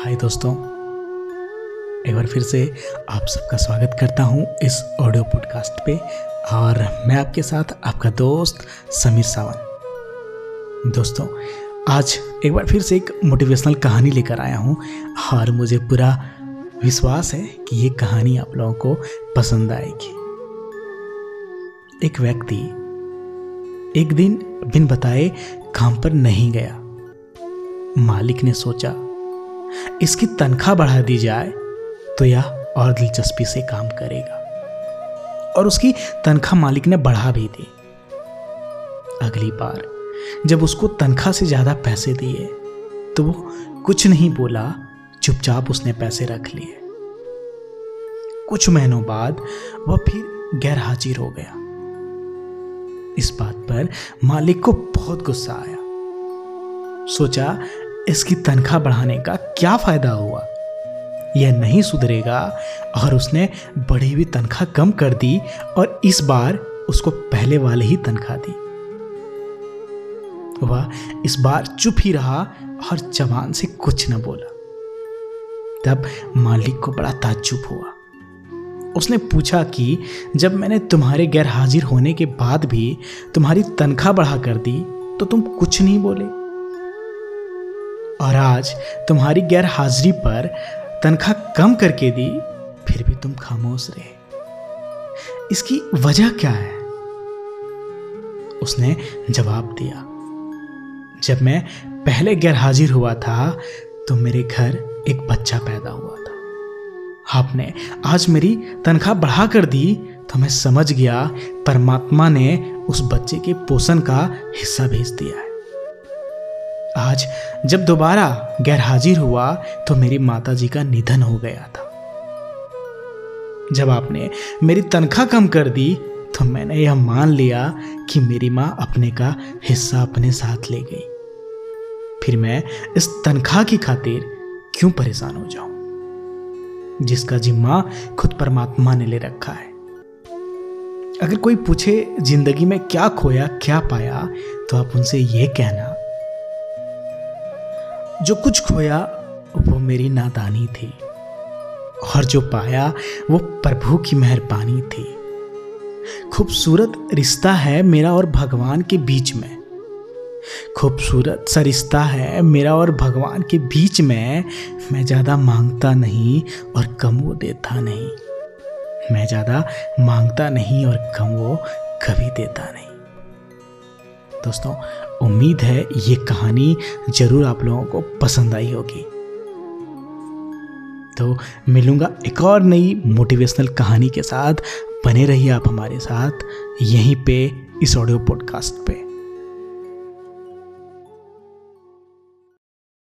हाय दोस्तों। एक बार फिर से आप सबका स्वागत करता हूँ इस ऑडियो पॉडकास्ट पे और मैं आपके साथ आपका दोस्त समीर सावन दोस्तों, आज एक बार फिर से एक मोटिवेशनल कहानी लेकर आया हूँ और मुझे पूरा विश्वास है कि ये कहानी आप लोगों को पसंद आएगी। एक व्यक्ति एक दिन बिन बताए काम पर नहीं गया। मालिक ने सोचा इसकी तनख्वाह बढ़ा दी जाए तो यह और दिलचस्पी से काम करेगा। और उसकी तनख्वाह मालिक ने बढ़ा भी दी। अगली बार जब उसको तनख्वाह से ज़्यादा पैसे दिए तो वो कुछ नहीं बोला, चुपचाप उसने पैसे रख लिए। कुछ महीनों बाद वह फिर गैर हाजिर हो गया। इस बात पर मालिक को बहुत गुस्सा आया। सोचा इसकी तनख्वाह बढ़ाने का क्या फ़ायदा हुआ? यह नहीं सुधरेगा और उसने बढ़ी हुई तनख्वाह कम कर दी और इस बार उसको पहले वाले ही तनख्वाह दी। वह इस बार चुप ही रहा और जवान से कुछ न बोला। तब मालिक को बड़ा ताज्जुब हुआ। उसने पूछा कि जब मैंने तुम्हारे गैर हाजिर होने के बाद भी तुम्हारी तनख्वाह बढ़ा कर दी तो तुम कुछ नहीं बोले। और आज तुम्हारी गैर हाजिरी पर तनख्वाह कम करके दी, फिर भी तुम खामोश रहे। इसकी वजह क्या है? उसने जवाब दिया, जब मैं पहले गैर हाजिर हुआ था तो मेरे घर एक बच्चा पैदा हुआ था। आपने आज मेरी तनख्वाह बढ़ा कर दी तो मैं समझ गया, परमात्मा ने उस बच्चे के पोषण का हिस्सा भेज दिया है। आज जब दोबारा गैर हाजिर हुआ तो मेरी माता जी का निधन हो गया था। जब आपने मेरी तनख्वाह कम कर दी तो मैंने यह मान लिया कि मेरी माँ अपने का हिस्सा अपने साथ ले गई। फिर मैं इस तनख्वाह की खातिर क्यों परेशान हो जाऊँ? जिसका जिम्मा खुद परमात्मा ने ले रखा है। अगर कोई पूछे, ज़िंदगी में क्या खोया, क्या पाया तो आप उनसे यह कहना जो कुछ खोया, वो मेरी नादानी थी। और जो पाया, वो प्रभु की मेहरबानी थी। खूबसूरत रिश्ता है मेरा और भगवान के बीच में। खूबसूरत सा रिश्ता है मेरा और भगवान के बीच में। मैं ज़्यादा माँगता नहीं और कम वो देता नहीं। मैं ज़्यादा माँगता नहीं और कम वो कभी देता नहीं। दोस्तों, उम्मीद है ये कहानी ज़रूर आप लोगों को पसंद आई होगी। तो मिलूँगा एक और नई मोटिवेशनल कहानी के साथ। बने रहिए आप हमारे साथ, यहीं पे, इस ऑडियो पॉडकास्ट पे।